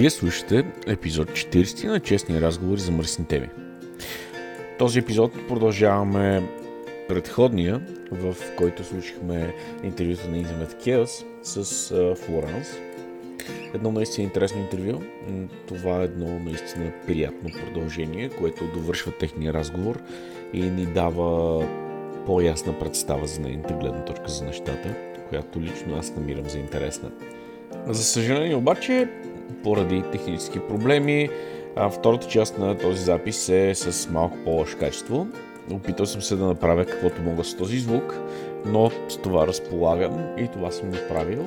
Вие слушате епизод 40 на Честни разговори за мръсни теми. Този епизод продължаваме предходния, в който случихме интервюто на Intimate Chaos с Флоранс. Едно наистина интересно интервю. Това е едно наистина приятно продължение, което довършва техния разговор и ни дава по-ясна представа за нейната гледна точка за нещата, която лично аз намирам за интересна. За съжаление обаче, поради технически проблеми. А, втората част на този запис е с малко по-лошо качество. Опитал съм се да направя каквото мога с този звук, но с това разполагам и това съм направил.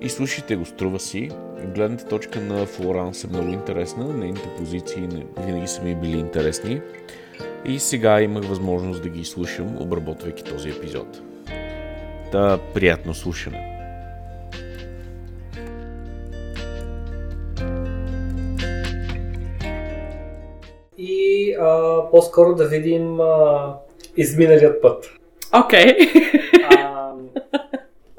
И слушайте го, струва си. Гледната точка на Флоранс е много интересна, нейните позиции винаги са ми били интересни. И сега имах възможност да ги слушам, обработвайки този епизод. Та, приятно слушане! А, по-скоро да видим а, изминалият път. Окей. Okay.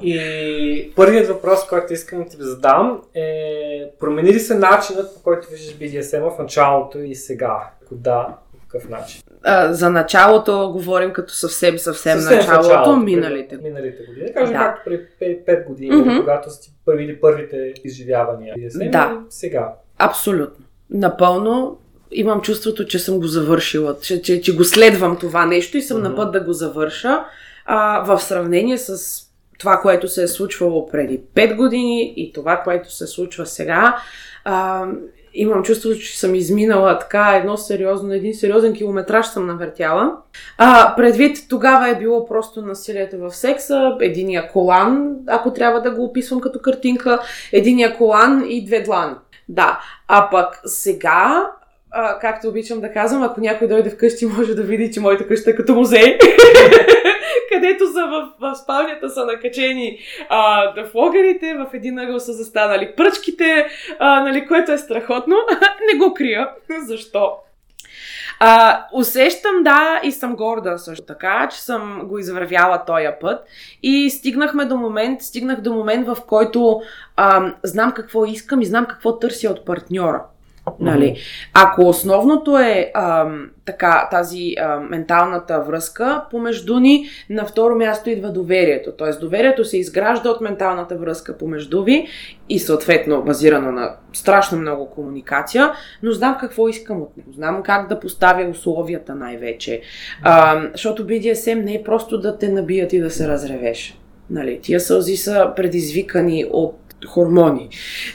и първият въпрос, който искам да ти задам е промени ли се начинът по който виждаш BDSM в началото и сега? Ако да, какъв начин? А, за началото говорим като съвсем, съвсем, съвсем началото, началото, миналите. Миналите години. Кажем да. както при 5 години, mm-hmm. когато сте първили първите изживявания. BDSM да. сега. Абсолютно. Напълно имам чувството, че съм го завършила, че, че, че го следвам това нещо и съм mm-hmm. на път да го завърша. А, в сравнение с това, което се е случвало преди 5 години и това, което се случва сега, а, имам чувството, че съм изминала така едно сериозно, един сериозен километраж съм навъртяла. А, предвид тогава е било просто насилието в секса, единия колан, ако трябва да го описвам като картинка, единия колан и две длани. Да, а пък сега а, както обичам да казвам, ако някой дойде вкъщи, може да види, че моята къща е като музей. където са в, в спалнята са накачени а, флогарите, в един ъгъл са застанали пръчките, а, нали, което е страхотно. Не го крия. Защо? А, усещам, да, и съм горда също така, че съм го извървяла този път. И стигнахме до момент, стигнах до момент, в който а, знам какво искам и знам какво търся от партньора. Нали? Ако основното е а, така, тази а, менталната връзка помежду ни, на второ място идва доверието. Тоест доверието се изгражда от менталната връзка помежду ви и съответно базирано на страшно много комуникация, но знам какво искам от него. Знам как да поставя условията най-вече. А, защото BDSM не е просто да те набият и да се разревеш. Нали, тия сълзи са предизвикани от хормони.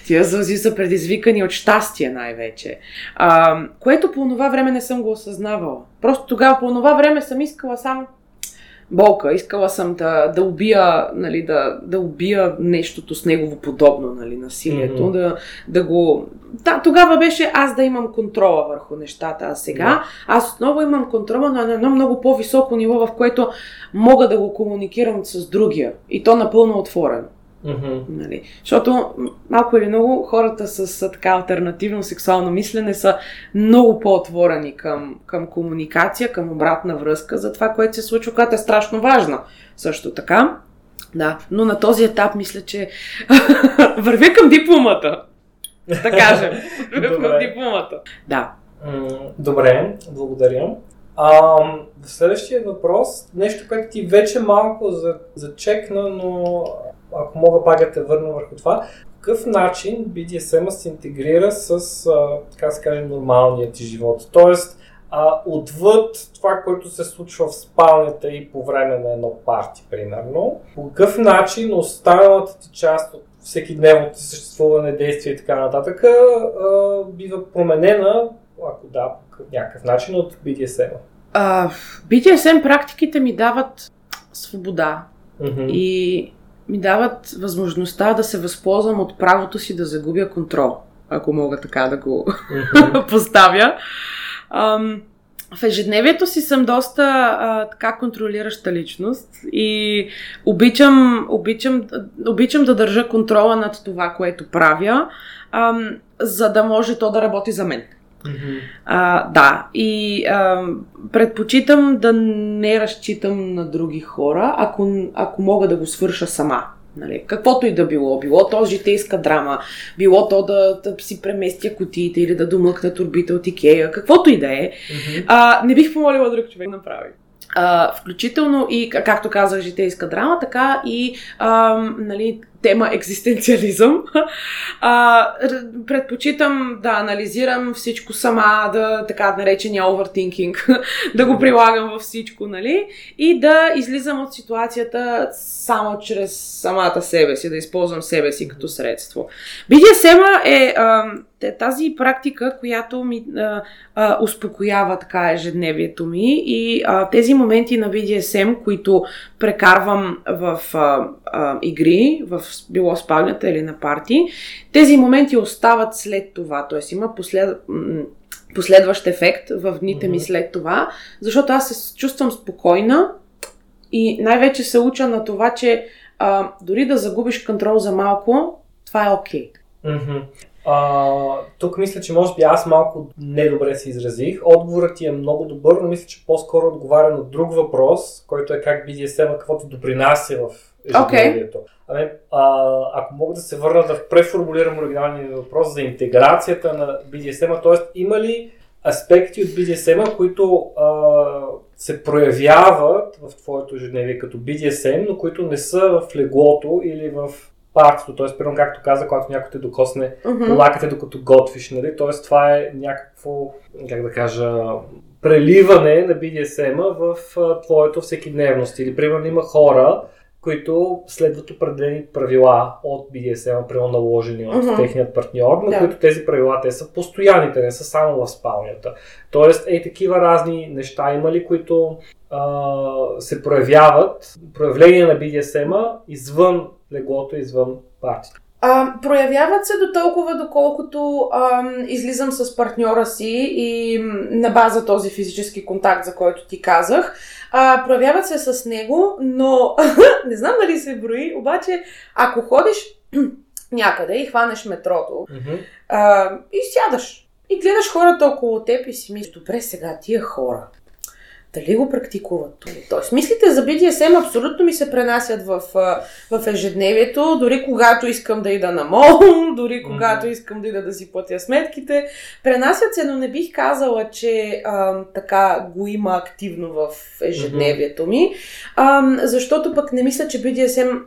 Тия сълзи са предизвикани от щастие най-вече. А, което по това време не съм го осъзнавала. Просто тогава по това време съм искала сам болка. Искала съм да, да убия, нали, да, да убия нещото с негово подобно, нали, насилието. Mm-hmm. Да, да го... Да, тогава беше аз да имам контрола върху нещата, а сега yeah. аз отново имам контрола на едно много по-високо ниво, в което мога да го комуникирам с другия. И то напълно отворено. Mm-hmm. Нали? Защото малко или много хората с, с така альтернативно сексуално мислене са много по-отворени към, към комуникация, към обратна връзка за това, което се случва, която е страшно важна. Също така. Да, но на този етап мисля, че вървя към дипломата. Да кажем. Вървя към дипломата. Да. Добре, благодаря. А, следващия въпрос, нещо, което ти вече малко зачекна, но ако мога пак да те върна върху това, какъв начин BDSM се интегрира с, а, така се каже, нормалният ти живот? Тоест, а, отвъд това, което се случва в спалнята и по време на едно парти, примерно, по какъв начин останалата ти част от всеки дневното съществуване, действие и така нататък, а, бива променена, ако да, по някакъв начин от BDSM. А, BDSM практиките ми дават свобода Mm-hmm. и ми дават възможността да се възползвам от правото си да загубя контрол, ако мога така да го Mm-hmm. поставя. Ам, в ежедневието си съм доста а, така контролираща личност и обичам, обичам, обичам да държа контрола над това, което правя, ам, за да може то да работи за мен. Mm-hmm. А, да, и а, предпочитам да не разчитам на други хора, ако, ако мога да го свърша сама. Нали? Каквото и да било. Било то житейска драма, било то да, да си преместя кутиите или да домъкна турбите от Икея, каквото и да е. Mm-hmm. А, не бих помолила друг човек да направи. А, включително и, както казах, житейска драма, така и а, нали, тема екзистенциализъм. А, предпочитам да анализирам всичко сама, да така наречения overthinking, да го прилагам във всичко, нали? И да излизам от ситуацията само чрез самата себе си, да използвам себе си като средство. BDSM е а, тази практика, която ми а, а, успокоява така ежедневието ми и а, тези моменти на BDSM, които прекарвам в а, а, игри, в било спалнята или на парти, тези моменти остават след това, т.е. има послед, последващ ефект в дните ми след това, защото аз се чувствам спокойна и най-вече се уча на това, че а, дори да загубиш контрол за малко, това е окей. Мгм. А, тук мисля, че може би аз малко недобре се изразих. Отговорът ти е много добър, но мисля, че по-скоро отговаря на друг въпрос, който е как BDSM каквото допринася в ежедневието. Ами, а, ако мога да се върна да преформулирам оригиналния въпрос за интеграцията на BDSM, т.е. има ли аспекти от BDSM, които а, се проявяват в твоето ежедневие като BDSM, но които не са в леглото или в партито, т.е. примерно както каза, когато някой те докосне Мгм. лакате докато готвиш, нали? Т.е. това е някакво, как да кажа, преливане на BDSM-а в а, твоето всекидневност. Или, примерно, има хора, които следват определени правила от BDSM, примерно наложени от Мгм. техният партньор, на Да. които тези правила те са постоянни, те не са само в спалнята. Тоест, ей такива разни неща има ли, които а, се проявяват, проявления на BDSM-а извън леглото, извън партията. А, проявяват се до толкова, доколкото ам, излизам с партньора си и на база този физически контакт, за който ти казах. А, проявяват се с него, но не знам дали се брои, обаче ако ходиш някъде и хванеш метрото а, и сядаш и гледаш хората около теб и си мислиш, добре сега тия хора, дали го практикуват това? Тоест, мислите за BDSM абсолютно ми се пренасят в, в ежедневието, дори когато искам да ида на мол, дори когато искам да ида да си платя сметките. Пренасят се, но не бих казала, че а, така го има активно в ежедневието ми, а, защото пък не мисля, че BDSM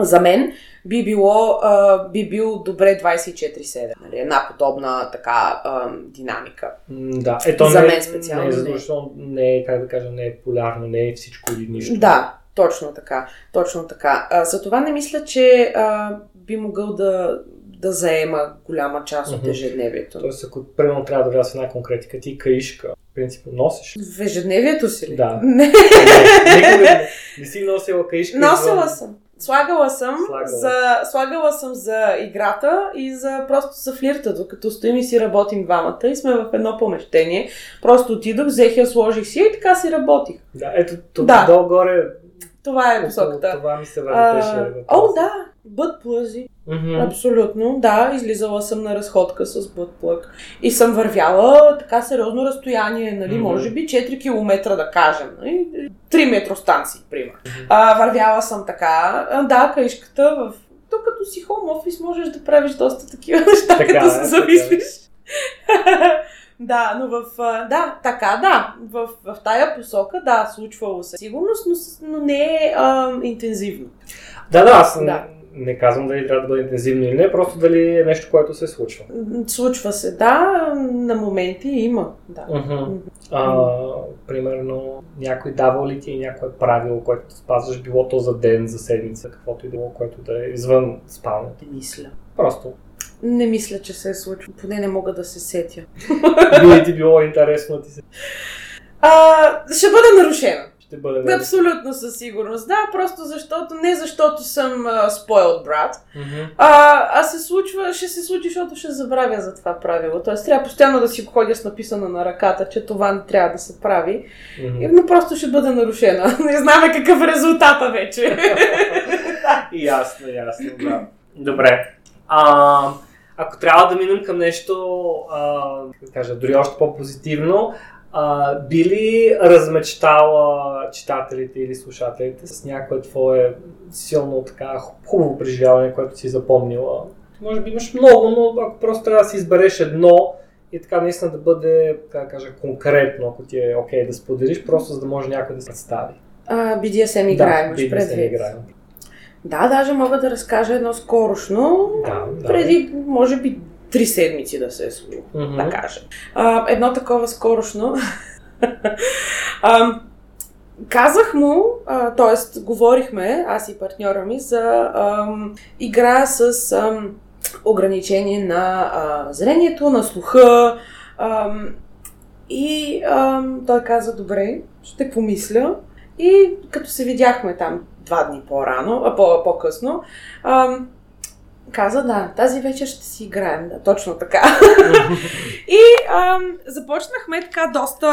за мен би било, а, би бил добре 24-7. Нали? Една подобна така а, динамика. Да, ето За не, мен специално не е не. задължително, не е, как да кажа, не е полярно, не е всичко или нищо. Да, точно така. Точно така. А, затова не мисля, че а, би могъл да, да заема голяма част от ежедневието. Тоест, ако примерно трябва да вляза в една конкретика, ти каишка, принципно носиш. В ежедневието си ли? Да. Не. Никога не, не си носила каишка. Носила извън- съм. Слагала съм, Слагала. за, слагала съм за играта и за просто за флирта, докато стоим и си работим двамата и сме в едно помещение. Просто отидох, взех я, сложих си и така си работих. Да, ето тук Да. долу-горе. Това е посоката. Това ми се въртеше. О, да, бът плъзи. Мгм. Абсолютно, да. Излизала съм на разходка с бътплък. И съм вървяла така сериозно разстояние, нали, Мгм. може би 4 км да кажем. Нали? 3 метростанции, пример. А, вървяла съм така. А, да, каишката в... То като си хоум офис можеш да правиш доста такива неща, Така като е, се е. замислиш. да, но в... Да, така, да. В, в тая посока, да, случвало се. Сигурност, но, но не е а, интензивно. Да, да, аз Да. Не казвам дали трябва да бъде интензивно или не, просто дали е нещо, което се случва. Случва се, да, на моменти има. Да. Uh-huh. А, примерно, някой дава ли ти някое правило, което спазваш, било то за ден, за седмица, каквото и било, което да е извън спалнето? Мисля. Просто. Не мисля, че се е случило. Поне не мога да се сетя. Би ти било интересно ти се. А, ще бъде нарушена. Ще бъде Да, Абсолютно със сигурност. Да, просто защото, не защото съм spoiled брат, Мгм. а, а се случва, ще се случи, защото ще забравя за това правило. Тоест трябва постоянно да си ходя с написано на ръката, че това не трябва да се прави. И, Но просто ще бъде нарушена. Не знаме какъв е резултата вече. Ясно, ясно, да. Добре. А, ако трябва да минем към нещо, а, да кажа, дори още по-позитивно, а, би ли размечтала читателите или слушателите с някое твое силно така хубаво преживяване, което си запомнила? Може би имаш много, но ако просто трябва да си избереш едно и така наистина да бъде, така да кажа, конкретно, ако ти е окей да споделиш, просто за да може някой да се представи. А, BDSM играем, да, BDSM предвид. играем. Да, даже мога да разкажа едно скорошно, Да, да. преди, може би, три седмици да се е случило. Мгм. да кажем. А, едно такова скорошно. а, казах му, т.е. говорихме, аз и партньора ми, за ам, игра с ам, ограничение на а, зрението, на слуха. Ам, и ам, той каза, добре, ще помисля. И като се видяхме там два дни по-рано, а по- по-късно, ам, каза, да, тази вечер ще си играем, да, точно така. И ам, започнахме така доста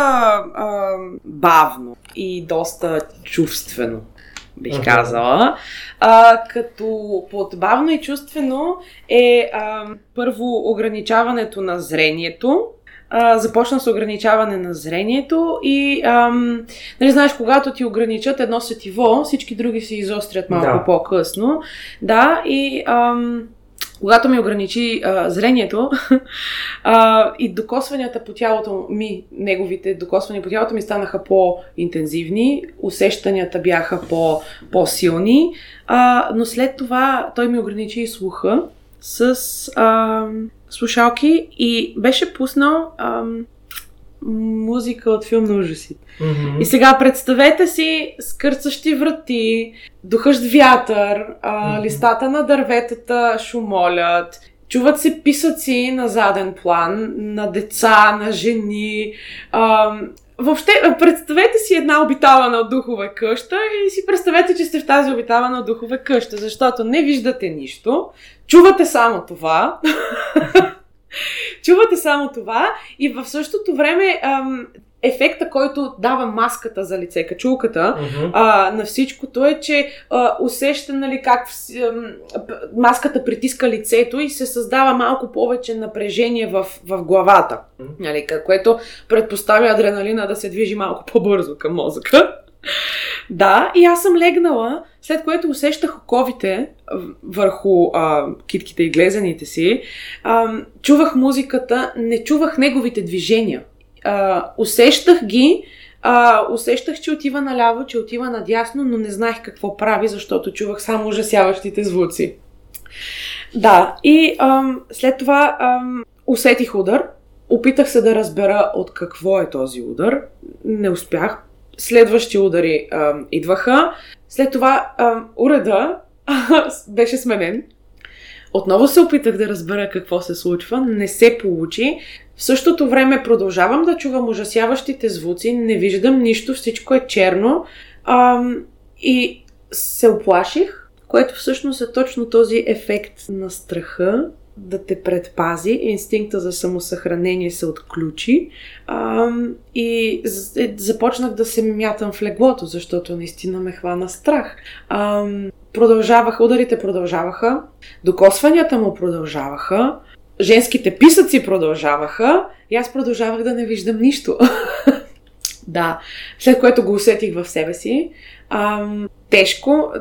ам, бавно и доста чувствено, бих казала. А, като под бавно и чувствено е ам, първо ограничаването на зрението. А, започна с ограничаване на зрението и ам, нали знаеш, когато ти ограничат едно сетиво, всички други се изострят малко Да. по-късно. Да, и ам, когато ми ограничи а, зрението а, и докосванията по тялото ми, неговите докосвания по тялото ми станаха по-интензивни, усещанията бяха по- по-силни, а, но след това той ми ограничи и слуха с а, слушалки и беше пуснал а, музика от филм на ужасите. Мгм. И сега представете си скърцащи врати, духащ вятър, а, Мгм. листата на дърветата шумолят, чуват се писъци на заден план, на деца, на жени. А, въобще, представете си една обитавана от духове къща и си представете, че сте в тази обитавана от духове къща, защото не виждате нищо, чувате само това. Чувате само това и в същото време ам, ефекта, който дава маската за лице, качулката, Мгм. а, на всичкото е, че а, усеща нали, как в, п- маската притиска лицето и се създава малко повече напрежение в, в главата, Мгм. нали, което предпоставя адреналина да се движи малко по-бързо към мозъка. Да, и аз съм легнала, след което усещах оковите върху а, китките и глезените си. А, чувах музиката, не чувах неговите движения. А, усещах ги, а, усещах, че отива наляво, че отива надясно, но не знаех какво прави, защото чувах само ужасяващите звуци. Да, и ам, след това ам, усетих удар. Опитах се да разбера от какво е този удар. Не успях. Следващи удари ам, идваха. След това ам, уреда беше сменен. Отново се опитах да разбера какво се случва. Не се получи. В същото време продължавам да чувам ужасяващите звуци. Не виждам нищо. Всичко е черно. Ам, и се оплаших, което всъщност е точно този ефект на страха да те предпази. Инстинкта за самосъхранение се отключи. Ам, и е, започнах да се мятам в леглото, защото наистина ме хвана страх. Ам, продължаваха, ударите продължаваха, докосванията му продължаваха, женските писъци продължаваха и аз продължавах да не виждам нищо. да, след което го усетих в себе си. Ам, тежко,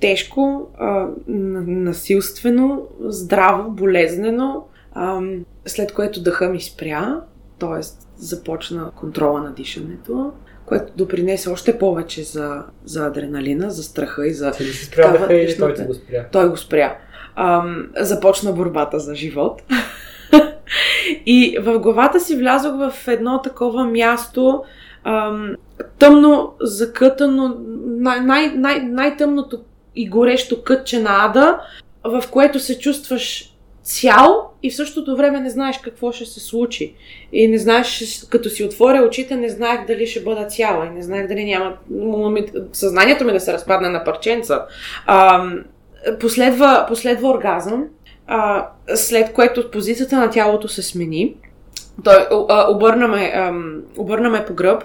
тежко, а, насилствено, здраво, болезнено, ам, след което дъха ми спря, т.е. започна контрола на дишането, което допринесе още повече за, за адреналина, за страха и за... Ти ли си спря или той го спря? Той го спря. Ам, започна борбата за живот. и в главата си влязох в едно такова място, ам, тъмно, закътано, най- най- най- най-тъмното и горещо кътче на ада, в което се чувстваш цял и в същото време не знаеш какво ще се случи. И не знаеш, като си отворя очите, не знаех дали ще бъда цяла и не знаех дали няма съзнанието ми да се разпадне на парченца. Ам, последва, последва оргазъм, а, след което позицията на тялото се смени. Той а, обърна, по гръб,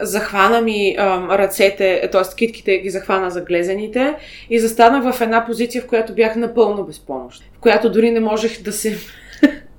захвана ми ръцете, т.е. китките ги захвана за глезените и застанах в една позиция, в която бях напълно безпомощна, в която дори не можех да се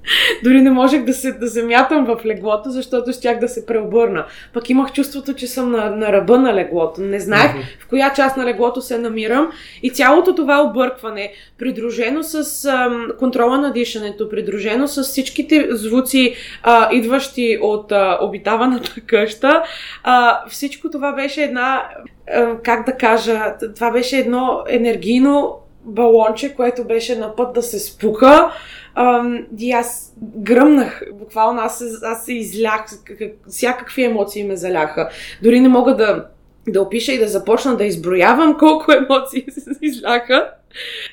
дори не можех да се, да се мятам в леглото, защото щях да се преобърна. Пък имах чувството, че съм на, на ръба на леглото. Не знаех Мгм. в коя част на леглото се намирам. И цялото това объркване, придружено с ам, контрола на дишането, придружено с всичките звуци, а, идващи от а, обитаваната къща, а, всичко това беше една, а, как да кажа, това беше едно енергийно балонче, което беше на път да се спука. Ам, и аз гръмнах, буквално аз, аз се излях, как- как- всякакви емоции ме заляха. Дори не мога да, да опиша и да започна да изброявам колко емоции се изляха.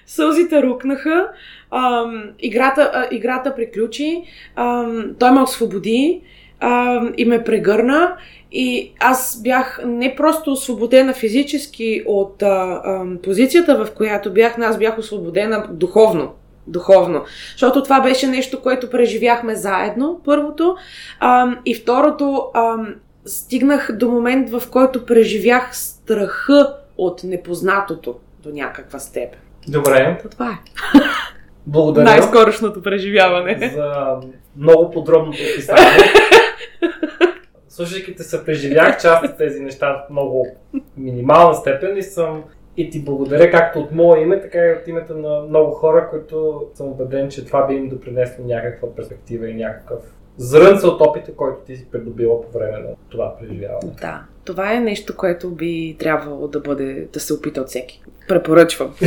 Сълзите рукнаха, ам, играта, а, играта приключи, ам, той ме освободи ам, и ме прегърна и аз бях не просто освободена физически от а, ам, позицията, в която бях, но аз бях освободена духовно. Духовно. Защото това беше нещо, което преживяхме заедно, първото. Ам, и второто, ам, стигнах до момент, в който преживях страха от непознатото до някаква степен. Добре, То това е. благодаря Най-скорошното преживяване. за много подробното описание. Слушайки те се преживях част от тези неща в много минимална степен и съм и ти благодаря както от мое име, така и от името на много хора, които съм убеден, че това би им допринесло някаква перспектива и някакъв зрънце от опита, който ти си придобила по време на това преживяване. Да, това е нещо, което би трябвало да бъде, да се опита от всеки. Препоръчвам.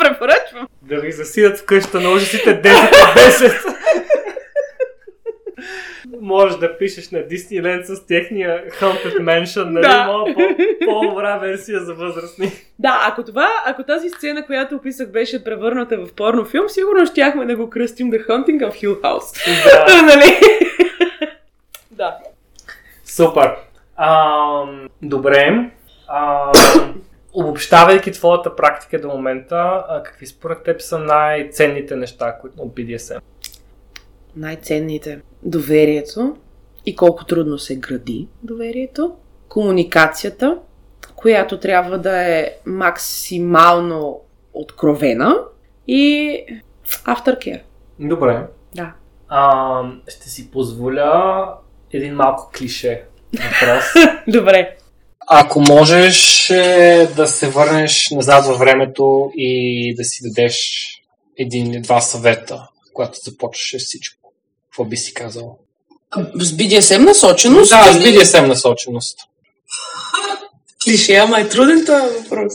Препоръчвам. Да ви засилят в къщата на ужасите 10 от 10. Може да пишеш на Disneyland с техния Haunted Mansion, нали? Да. По-добра версия за възрастни. Да, ако това, ако тази сцена, която описах, беше превърната в порнофилм, сигурно щяхме да го кръстим The Haunting of Hill House. Да. нали? да. Супер. Ам, добре. Ам, обобщавайки твоята практика до момента, какви според теб са най-ценните неща които от BDSM? Най-ценните. Доверието и колко трудно се гради доверието. Комуникацията, която трябва да е максимално откровена. И aftercare. Добре. Да. А, ще си позволя един малко клише въпрос. Добре. Ако можеш е, да се върнеш назад във времето и да си дадеш един или два съвета, когато започваше всичко, какво би си казал? С BDSM насоченост? Да, с BDSM насоченост. Клише, ама е труден този въпрос.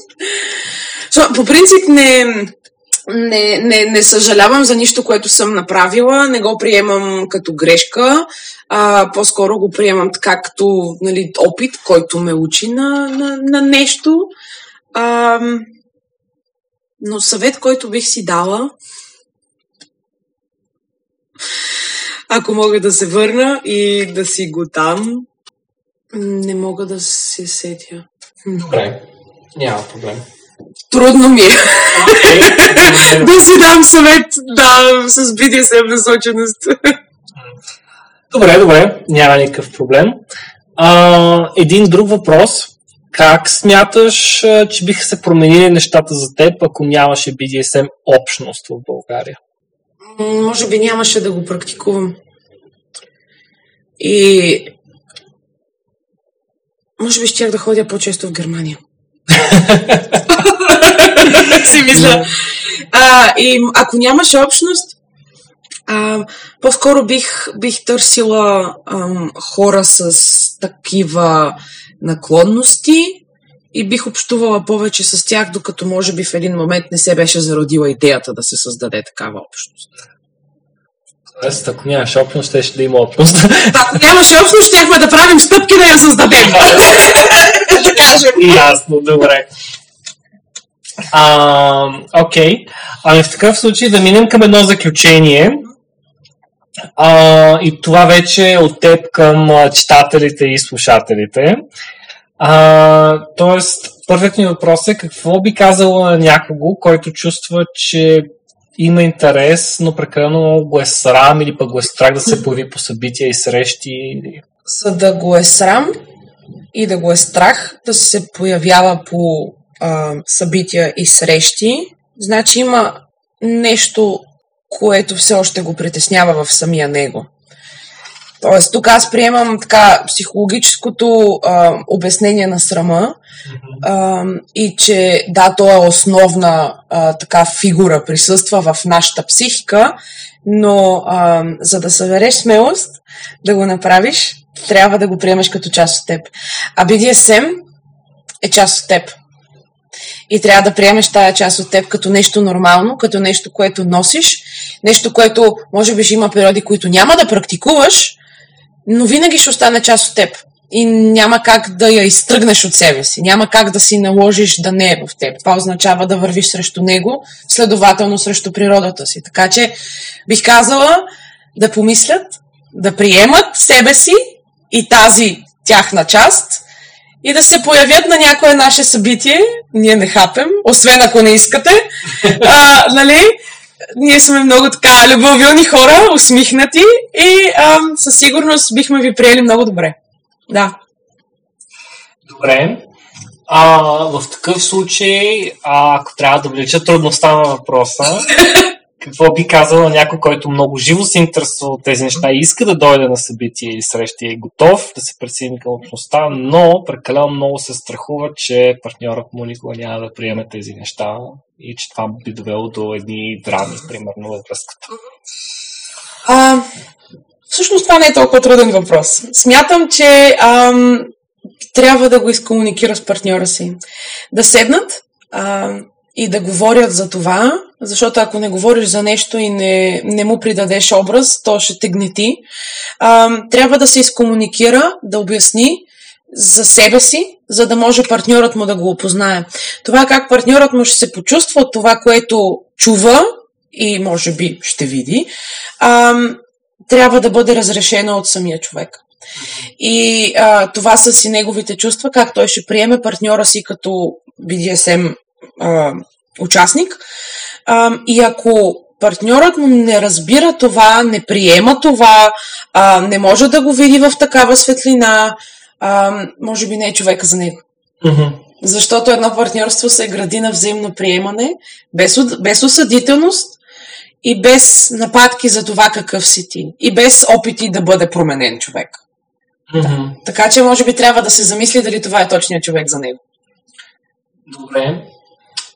So, по принцип не, не, не, не съжалявам за нищо, което съм направила, не го приемам като грешка, а, по-скоро го приемам така като нали, опит, който ме учи на, на, на нещо. А, но съвет, който бих си дала, ако мога да се върна и да си го там, не мога да се сетя. Добре, няма проблем. Трудно ми е да си дам съвет, да, с BDSM насоченост. Добре, добре, няма никакъв проблем. А, един друг въпрос. Как смяташ, че биха се променили нещата за теб, ако нямаше BDSM общност в България? Може би нямаше да го практикувам. И може би щях да ходя по-често в Германия. си мисля. А, и ако нямаше общност, а, По-скоро бих, бих търсила ам, хора с такива наклонности и бих общувала повече с тях, докато може би в един момент не се беше зародила идеята да се създаде такава общност. Тоест, ако нямаш общност, ще, ще да има общност. Ако нямаше общност, щехме да правим стъпки да я създадем. да кажем. Ясно, добре. А, окей. Ами в такъв случай да минем към едно заключение. А, и това вече е от теб към читателите и слушателите. А, тоест, първият ми въпрос е какво би казала на някого, който чувства, че има интерес, но прекалено го е срам или пък го е страх да се появи по събития и срещи? За да го е срам и да го е страх да се появява по а, събития и срещи, значи има нещо, което все още го притеснява в самия него. Тоест, тук аз приемам така психологическото а, обяснение на срама а, и че да, то е основна а, така фигура, присъства в нашата психика, но а, за да събереш смелост да го направиш, трябва да го приемаш като част от теб. А BDSM е част от теб. И трябва да приемеш тая част от теб като нещо нормално, като нещо, което носиш, нещо, което може би ще има периоди, които няма да практикуваш, но винаги ще остане част от теб. И няма как да я изтръгнеш от себе си. Няма как да си наложиш да не е в теб. Това означава да вървиш срещу него, следователно срещу природата си. Така че бих казала да помислят, да приемат себе си и тази тяхна част и да се появят на някое наше събитие. Ние не хапем, освен ако не искате. А, нали? Ние сме много така любовилни хора, усмихнати и а, със сигурност бихме ви приели много добре. Да. Добре. А, в такъв случай, а, ако трябва да влеча трудността на въпроса, какво би казал на някой, който много живо се интересува от тези неща и иска да дойде на събитие и срещи и е готов да се присъедини към общността, но прекалено много се страхува, че партньорът му никога няма да приеме тези неща и че това би довело до едни драми, примерно, във връзката. А, всъщност това не е толкова труден въпрос. Смятам, че ам, трябва да го изкомуникира с партньора си. Да седнат, ам, и да говорят за това, защото ако не говориш за нещо и не, не му придадеш образ, то ще те гнети. А, трябва да се изкомуникира, да обясни за себе си, за да може партньорът му да го опознае. Това как партньорът му ще се почувства от това, което чува и може би ще види, а, трябва да бъде разрешено от самия човек. И а, това са си неговите чувства, как той ще приеме партньора си като BDSM а, участник. А, и ако партньорът му не разбира това, не приема това, а, не може да го види в такава светлина, а, може би не е човека за него. Mm-hmm. Защото едно партньорство се гради на взаимно приемане, без, без осъдителност и без нападки за това какъв си ти. И без опити да бъде променен човек. Mm-hmm. Да. Така че може би трябва да се замисли дали това е точният човек за него. Добре.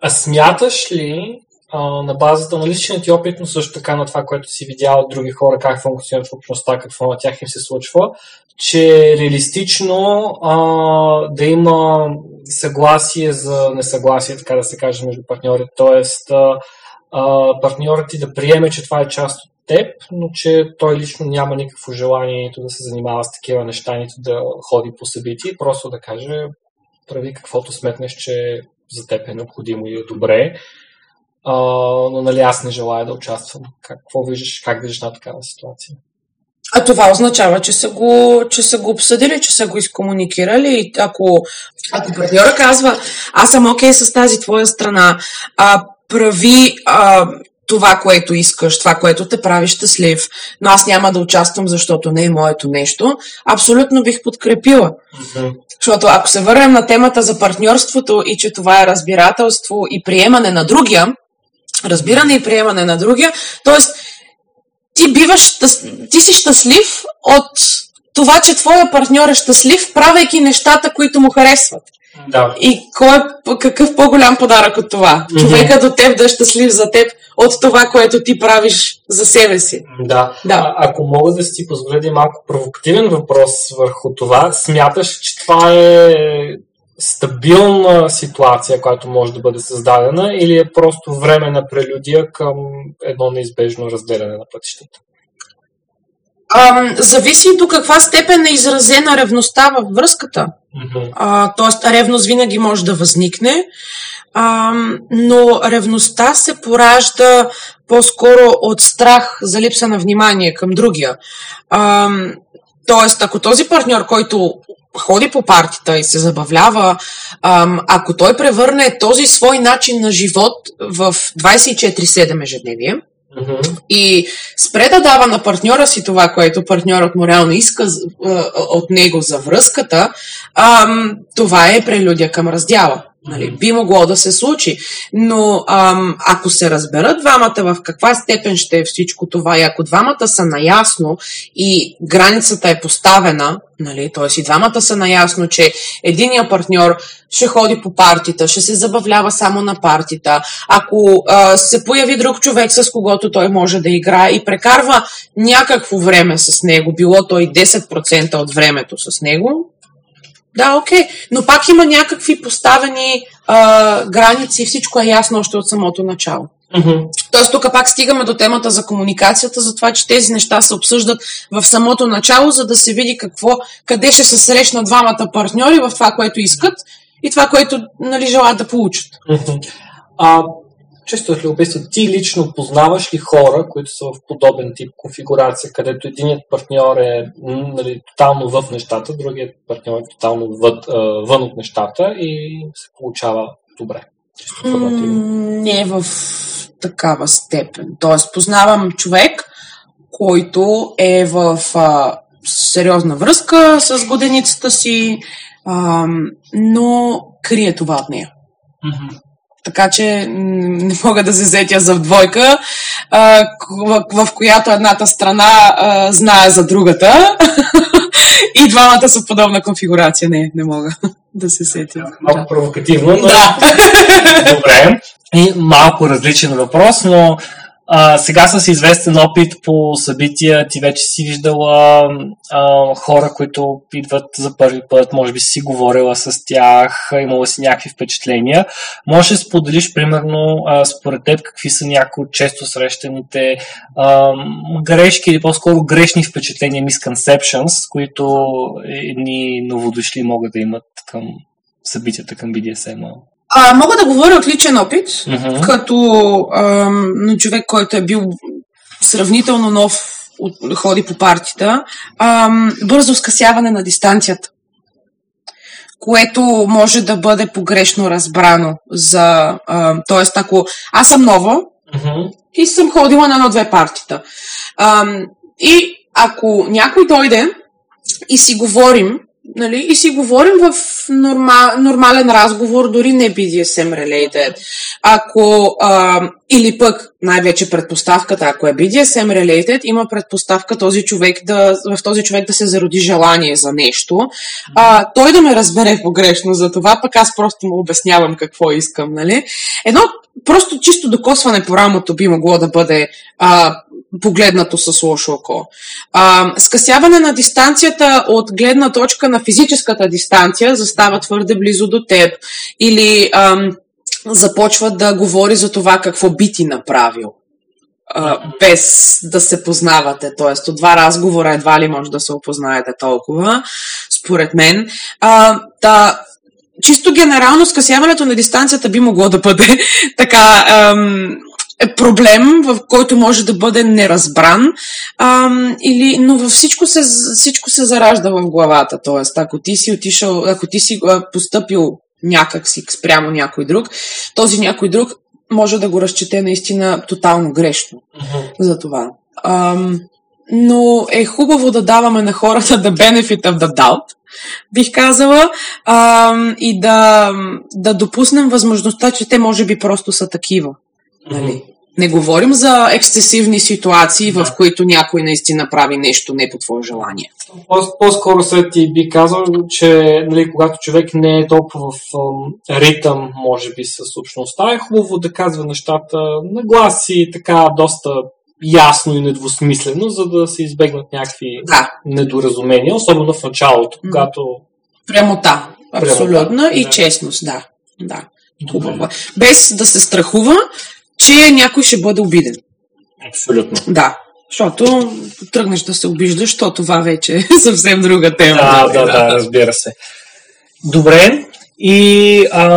А смяташ ли а, на базата на личния ти опит, но също така на това, което си видял от други хора, как функционират в общността, какво на тях им се случва, че реалистично а, да има съгласие за несъгласие, така да се каже, между партньорите. Тоест, партньорът ти да приеме, че това е част от теб, но че той лично няма никакво желание нито да се занимава с такива неща, нито да ходи по събития, просто да каже прави каквото сметнеш, че за теб е необходимо и е добре. А, но нали аз не желая да участвам. Какво виждаш, как виждаш на такава ситуация? А това означава, че са го, че са го обсъдили, че са го изкомуникирали. И ако, ако партньора казва, аз съм окей okay с тази твоя страна, а, прави а, това, което искаш, това, което те прави щастлив, но аз няма да участвам, защото не е моето нещо, абсолютно бих подкрепила. Mm-hmm. Защото ако се върнем на темата за партньорството и че това е разбирателство и приемане на другия, разбиране и приемане на другия, т.е. ти биваш, ти си щастлив от това, че твоя партньор е щастлив, правейки нещата, които му харесват. Да. И кой какъв по-голям подарък от това? Мгм. Човека до теб да е щастлив за теб от това, което ти правиш за себе си. Да. Да. А, ако мога да си позволя един малко провокативен въпрос върху това, смяташ, че това е стабилна ситуация, която може да бъде създадена или е просто време на прелюдия към едно неизбежно разделяне на пътищата? Ам, зависи до каква степен е изразена ревността във връзката. А, тоест, ревност винаги може да възникне, а, но ревността се поражда по-скоро от страх за липса на внимание към другия. А, тоест, ако този партньор, който ходи по партията и се забавлява, ако той превърне този свой начин на живот в 24-7 ежедневие, Мгм. и спре да дава на партньора си това, което партньорът му реално иска от него за връзката, това е прелюдия към раздяла. Нали, би могло да се случи. Но ам, ако се разберат двамата в каква степен ще е всичко това и ако двамата са наясно и границата е поставена, нали, т.е. и двамата са наясно, че единия партньор ще ходи по партията, ще се забавлява само на партията, ако а, се появи друг човек, с когото той може да играе и прекарва някакво време с него, било той 10% от времето с него, да, окей. Но пак има някакви поставени а, граници и всичко е ясно още от самото начало. Мгм. Тоест, тук пак стигаме до темата за комуникацията, за това, че тези неща се обсъждат в самото начало, за да се види какво, къде ще се срещнат двамата партньори в това, което искат и това, което нали, желаят да получат. Мгм. А, често е любопитство, ти лично познаваш ли хора, които са в подобен тип конфигурация, където единият партньор е нали, тотално в нещата, другият партньор е тотално вън, а, вън от нещата и се получава добре. Не в такава степен. Тоест, познавам човек, който е в а, сериозна връзка с годеницата си, а, но крие това от нея. Мгм. Така че не мога да се сетя за двойка, в, която едната страна знае за другата и двамата са подобна конфигурация. Не, не мога да се сетя. Малко провокативно, но Да. добре. И малко различен въпрос, но а, сега с известен опит по събития, ти вече си виждала а, хора, които идват за първи път, може би си говорила с тях, имала си някакви впечатления. Може да споделиш, примерно, а, според теб, какви са някои често срещаните а, грешки или по-скоро грешни впечатления, misconceptions, които едни новодошли могат да имат към събитията към BDSM. А, мога да говоря от личен опит, Мгм. като ам, човек, който е бил сравнително нов, от, ходи по партията, ам, бързо скъсяване на дистанцията, което може да бъде погрешно разбрано за... ам, Тоест, ако аз съм нова Мгм. и съм ходила на едно-две партита, ам, и ако някой дойде и си говорим, нали, и си говорим в норма, нормален разговор, дори не BDSM related. Ако, а, или пък, най-вече предпоставката, ако е BDSM related, има предпоставка този човек да, в този човек да се зароди желание за нещо, а, той да ме разбере погрешно за това, пък аз просто му обяснявам какво искам, нали? Едно просто чисто докосване по рамото би могло да бъде а, погледнато с лошо око. А, скъсяване на дистанцията от гледна точка на физическата дистанция застава твърде близо до теб или ам, започва да говори за това какво би ти направил. А, без да се познавате. Тоест, от два разговора едва ли може да се опознаете толкова, според мен. А, да, чисто генерално скъсяването на дистанцията би могло да бъде така ам, проблем, в който може да бъде неразбран, ам, или, но във всичко се, всичко се заражда в главата. Тоест, ако ти си отишъл, ако ти си а, постъпил някак си спрямо някой друг, този някой друг може да го разчете наистина тотално грешно за това. Ам, но е хубаво да даваме на хората да benefit of the doubt, бих казала, ам, и да, да допуснем възможността, че те може би просто са такива. Нали? Не говорим за ексцесивни ситуации, да. в които някой наистина прави нещо не по твое желание. По-скоро след ти би казал, че нали, когато човек не е толкова в ам, ритъм, може би, с общността, е хубаво да казва нещата на глас и така доста ясно и недвусмислено, за да се избегнат някакви да. недоразумения, особено в началото, когато... Прямота, абсолютно, Прямота, и да. честност, да. да. Хубаво. Без да се страхува, че някой ще бъде обиден. Абсолютно. Да. Защото тръгнеш да се обиждаш, защото това вече е съвсем друга тема. Да, да, да, да разбира се. Добре. И а,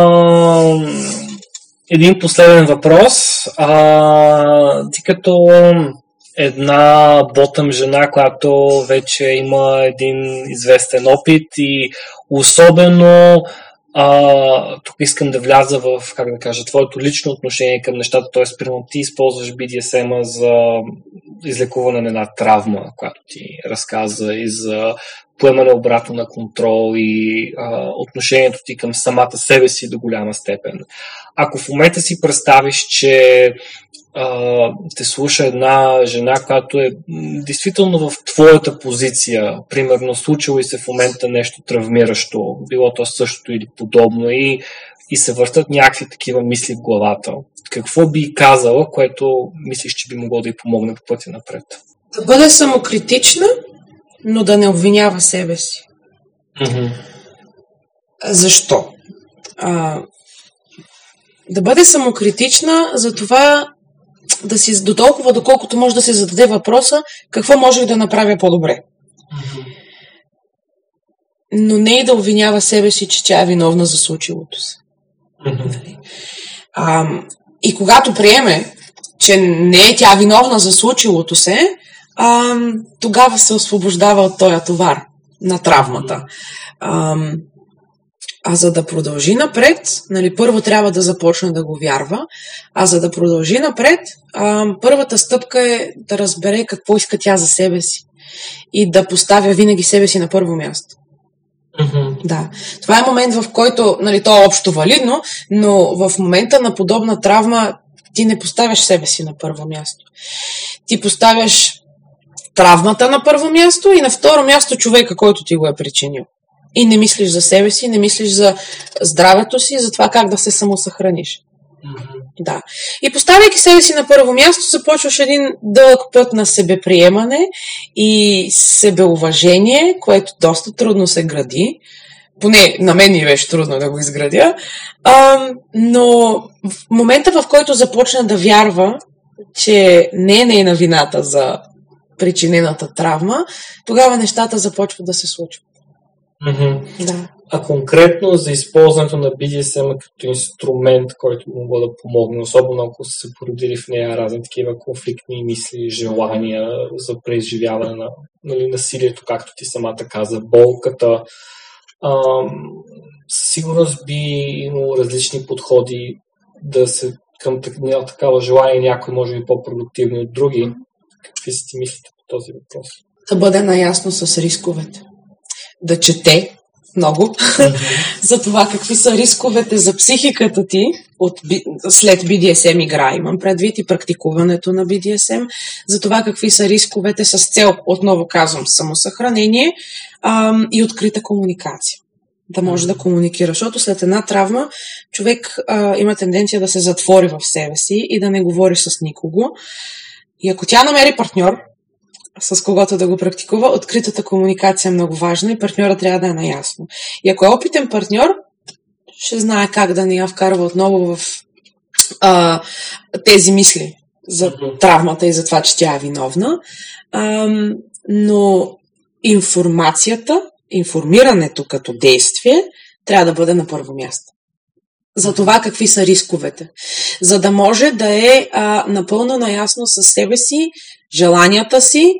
един последен въпрос. А, ти като една ботъм жена, която вече има един известен опит и особено а, тук искам да вляза в, как да кажа, твоето лично отношение към нещата, т.е. примерно ти използваш BDSM за излекуване на една травма, която ти разказа и за поемане обратно на контрол и а, отношението ти към самата себе си до голяма степен. Ако в момента си представиш, че а, те слуша една жена, която е действително в твоята позиция, примерно случило и се в момента нещо травмиращо, било то същото или подобно и, и се въртат някакви такива мисли в главата. Какво би казала, което мислиш, че би могло да й помогне по пътя напред? Да бъде самокритична, но да не обвинява себе си. Mm-hmm. Защо? А, да бъде самокритична за това да си до толкова, доколкото може да се зададе въпроса какво можех да направя по-добре. Но не и да обвинява себе си, че тя е виновна за случилото се. А, и когато приеме, че не е тя виновна за случилото се, а, тогава се освобождава от този товар на травмата. А, а за да продължи напред, нали, първо трябва да започне да го вярва, а за да продължи напред, а, първата стъпка е да разбере какво иска тя за себе си и да поставя винаги себе си на първо място. Mm-hmm. Да. Това е момент, в който, нали, то е общо валидно, но в момента на подобна травма ти не поставяш себе си на първо място. Ти поставяш травмата на първо място и на второ място човека, който ти го е причинил и не мислиш за себе си, не мислиш за здравето си, за това как да се самосъхраниш. Mm-hmm. Да. И поставяйки себе си на първо място, започваш един дълъг път на себеприемане и себеуважение, което доста трудно се гради. Поне на мен ми беше трудно да го изградя. А, но в момента, в който започна да вярва, че не е нейна вината за причинената травма, тогава нещата започват да се случват. Mm-hmm. Да. А конкретно за използването на BDSM като инструмент, който мога да помогне, особено ако са се породили в нея разни такива конфликтни мисли, желания за преизживяване на нали, насилието, както ти самата каза, болката. Ам, сигурност би имало различни подходи да се към такава желание някой може би по-продуктивни от други. Какви си ти мислите по този въпрос? Да бъде наясно с рисковете да чете много mm-hmm. за това какви са рисковете за психиката ти от, след BDSM игра. Имам предвид и практикуването на BDSM, за това какви са рисковете с цел, отново казвам, самосъхранение ам, и открита комуникация. Да може да комуникира, защото след една травма човек а, има тенденция да се затвори в себе си и да не говори с никого. И ако тя намери партньор, с когото да го практикува, откритата комуникация е много важна и партньора трябва да е наясно. И ако е опитен партньор, ще знае как да не я вкарва отново в а, тези мисли за травмата и за това, че тя е виновна. А, но информацията, информирането като действие трябва да бъде на първо място. За това какви са рисковете. За да може да е а, напълно наясно със себе си, желанията си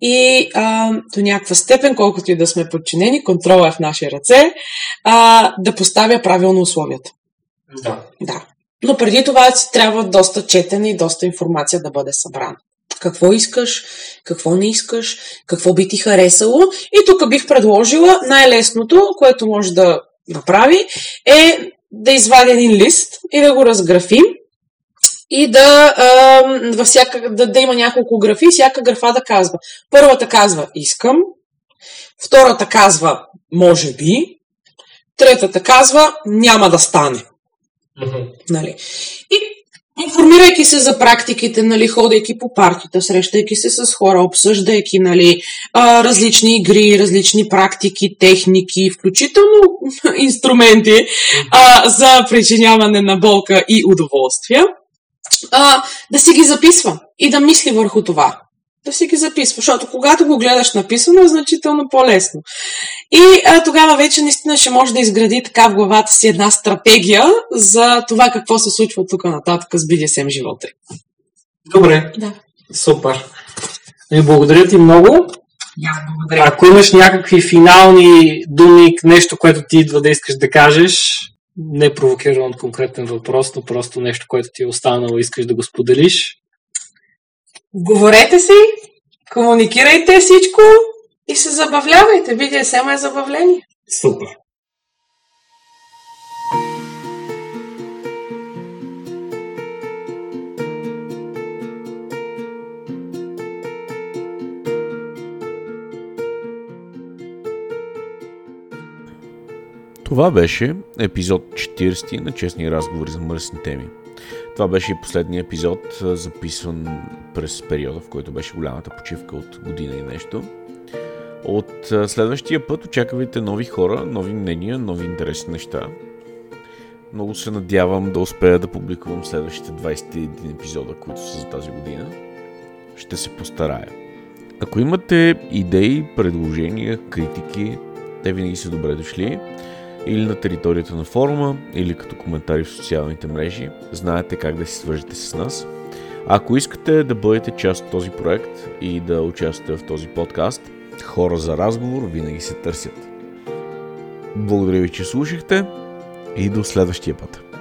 и а, до някаква степен, колкото и да сме подчинени, контрола е в наши ръце, а, да поставя правилно условията. Да. Да. Но преди това си трябва доста четене и доста информация да бъде събрана. Какво искаш, какво не искаш, какво би ти харесало. И тук бих предложила най-лесното, което може да направи, е да извади един лист и да го разграфи и да, а, във всяка, да, да има няколко графи, всяка графа да казва. Първата казва искам, втората казва може би, третата казва няма да стане. Мгм. Нали. И информирайки се за практиките, нали, ходейки по парките, срещайки се с хора, обсъждайки нали, различни игри, различни практики, техники, включително инструменти а, за причиняване на болка и удоволствия, а, да си ги записва и да мисли върху това. Да си ги записва, защото когато го гледаш написано е значително по-лесно. И а, тогава вече наистина ще може да изгради така в главата си една стратегия за това какво се случва тук нататък с BDSM живота. Добре, Да. супер. И благодаря ти много. Благодаря. Ако имаш някакви финални думи, нещо, което ти идва да искаш да кажеш, не провокиран от конкретен въпрос, но просто нещо, което ти е останало и искаш да го споделиш. Говорете си, комуникирайте всичко и се забавлявайте. BDSM е забавление. Супер. Това беше епизод 40 на Честни разговори за мръсни теми. Това беше и последния епизод, записван през периода, в който беше голямата почивка от година и нещо. От следващия път очаквайте нови хора, нови мнения, нови интересни неща. Много се надявам да успея да публикувам следващите 21 епизода, които са за тази година. Ще се постарая. Ако имате идеи, предложения, критики, те винаги са добре дошли или на територията на форума, или като коментари в социалните мрежи. Знаете как да се свържете с нас. Ако искате да бъдете част от този проект и да участвате в този подкаст, хора за разговор винаги се търсят. Благодаря ви, че слушахте и до следващия път.